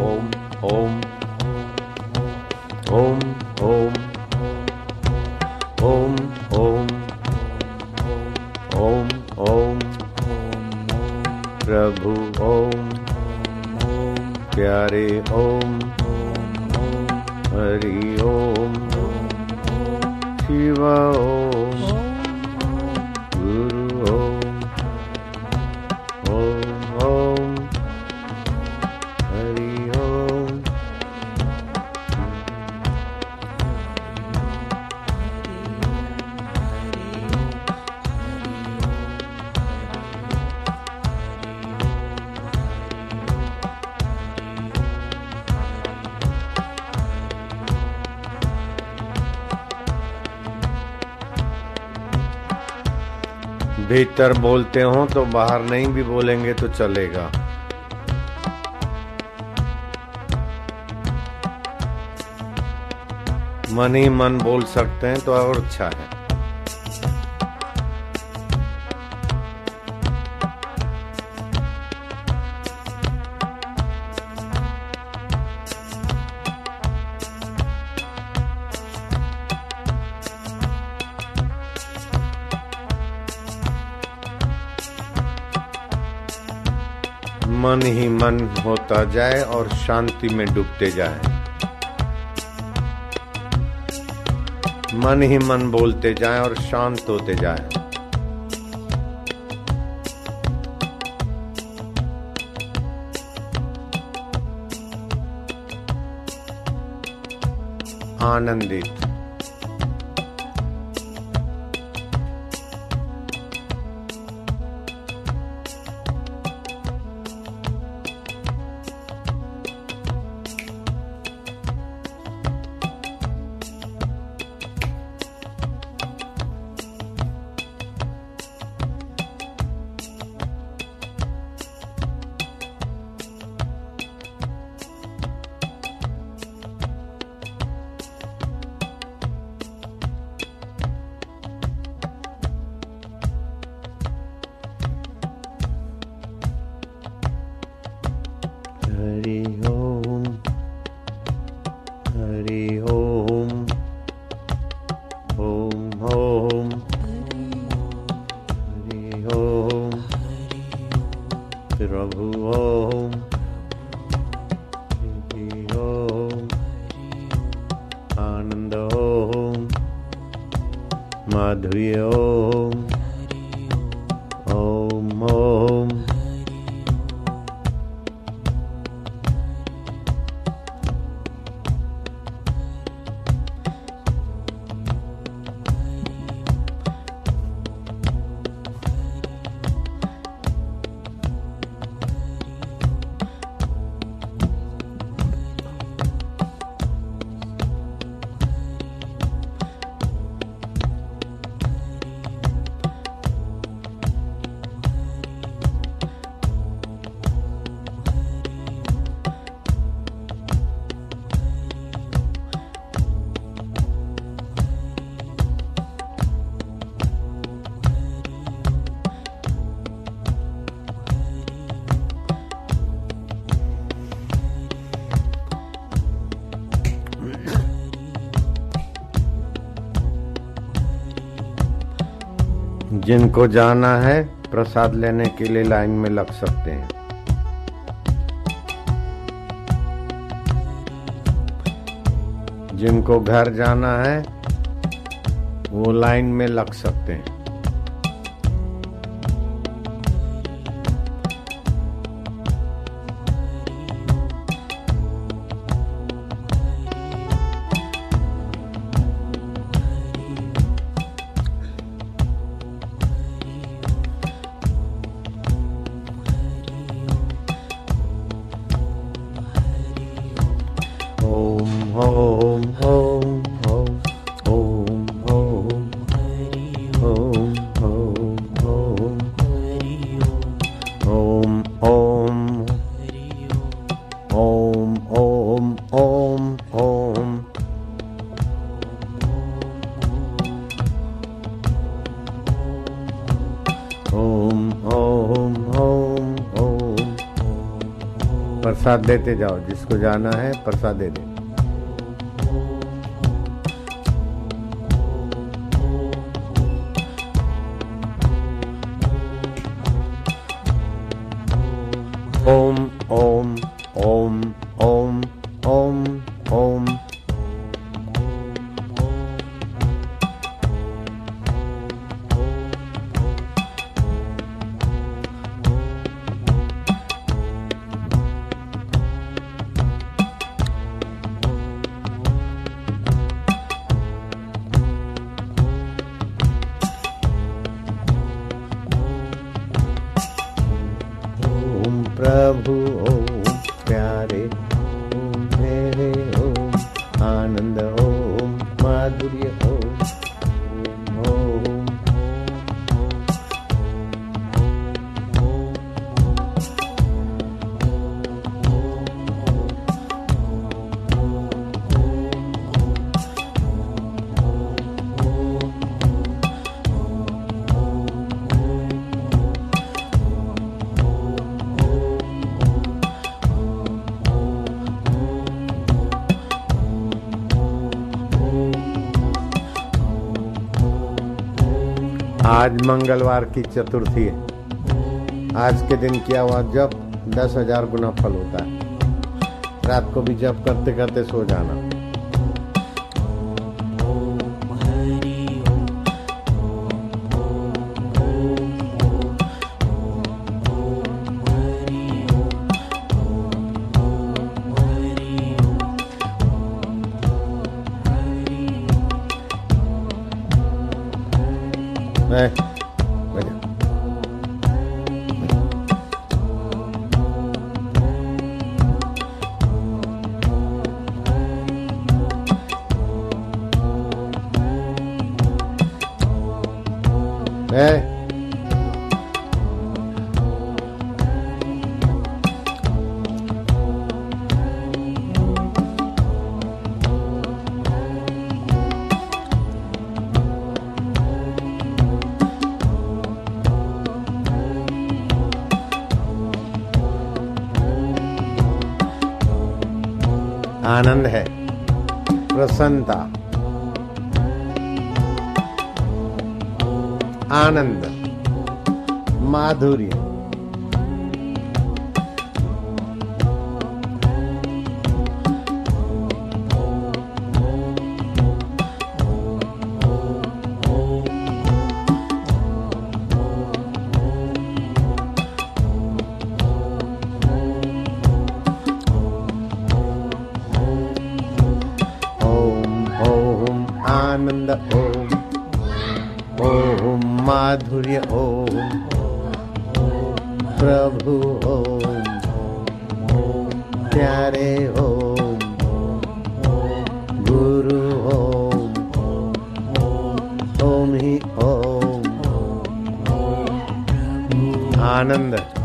ओम ओम ओम ओम ओम ओम ओम ओम प्रभु ओम प्यारे ओम हरि ओम भीतर बोलते हो तो बाहर नहीं भी बोलेंगे तो चलेगा। मन ही मन बोल सकते हैं तो और अच्छा है। मन होता जाए और शांति में डूबते जाए। मन ही मन बोलते जाए और शांत होते जाए। आनंदित। प्रभु ओम हरि ओम आनंद ओम माधुर्य ओम ओम जिनको जाना है, प्रसाद लेने के लिए लाइन में लग सकते हैं। जिनको घर जाना है, वो लाइन में लग सकते हैं। प्रसाद देते जाओ जिसको जाना है प्रसाद दे दे। आज मंगलवार की चतुर्थी है। आज के दिन किया हुआ? जब दस हज़ार गुना फल होता है। रात को भी जब करते करते सो जाना। ए, आनंद है। प्रसन्नता। आनंद माधुर्य। प्रभु ओम प्यारे ओम गुरु ओम ओम ही ओम। आनंद।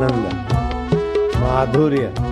आनंद। माधुर्य।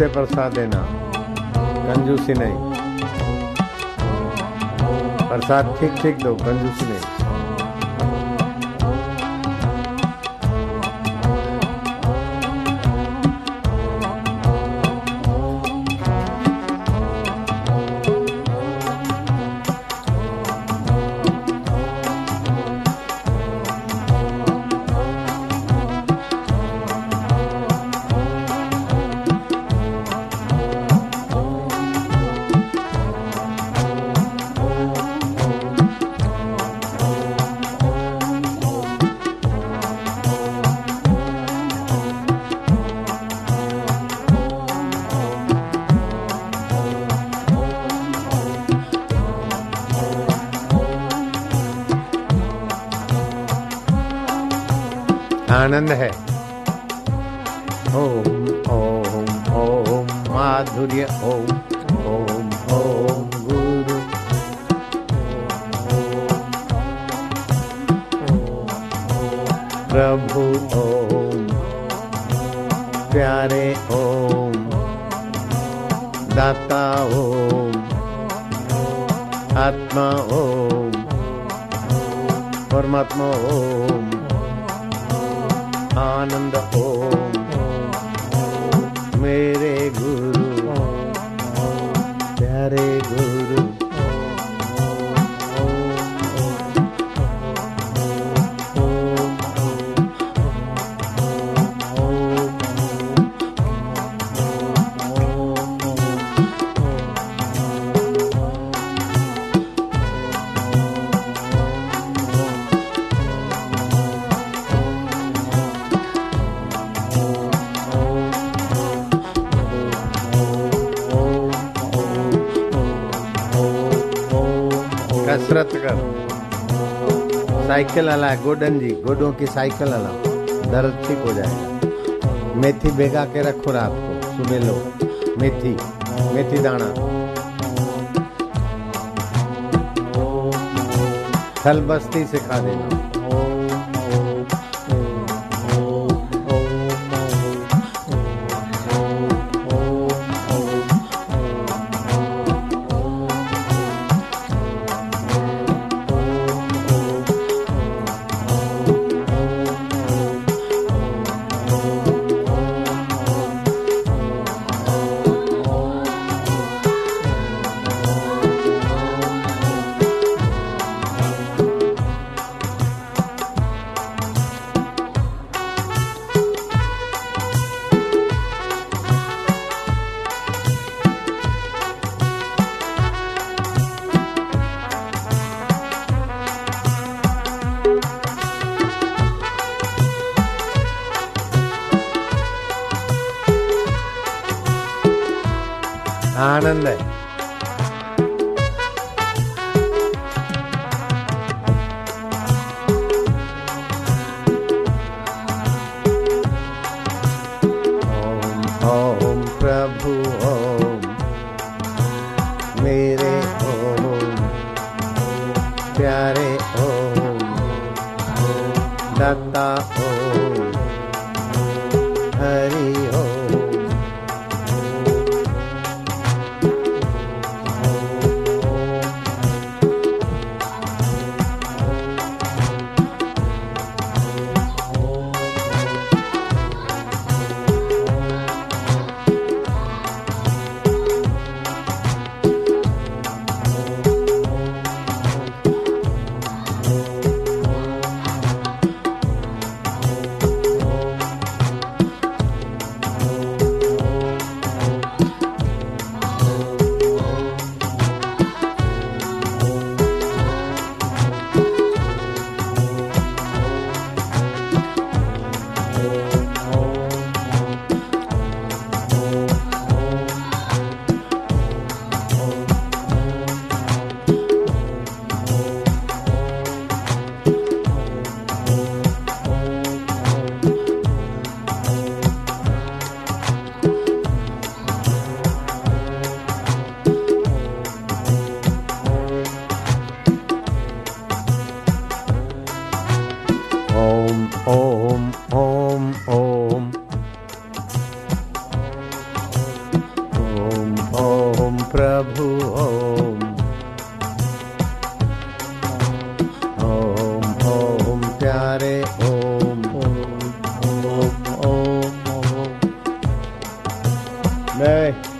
से प्रसाद देना। कंजूसी नहीं। प्रसाद ठीक ठीक दो कंजूसी आनंद है। ओम ओम ओम माधुर्य, ओम ओम ओम गुरु। प्रभु, ओम। प्यारे, ओम। दाता, ओम। आत्मा, ओम। परमात्मा, ओम। आनंद हो। मेरे गुरु प्यारे गुरु। कर। साइकिल हला गोडन जी, गोडों की साइकिल हलाओ, दर्द ठीक हो जाएगा। मेथी भेगा के रखो रात को, सुबह लो। मेथी मेथी दाना। थल बस्ती से खा देना। प्यारे ओम दत्ता ओम Hey.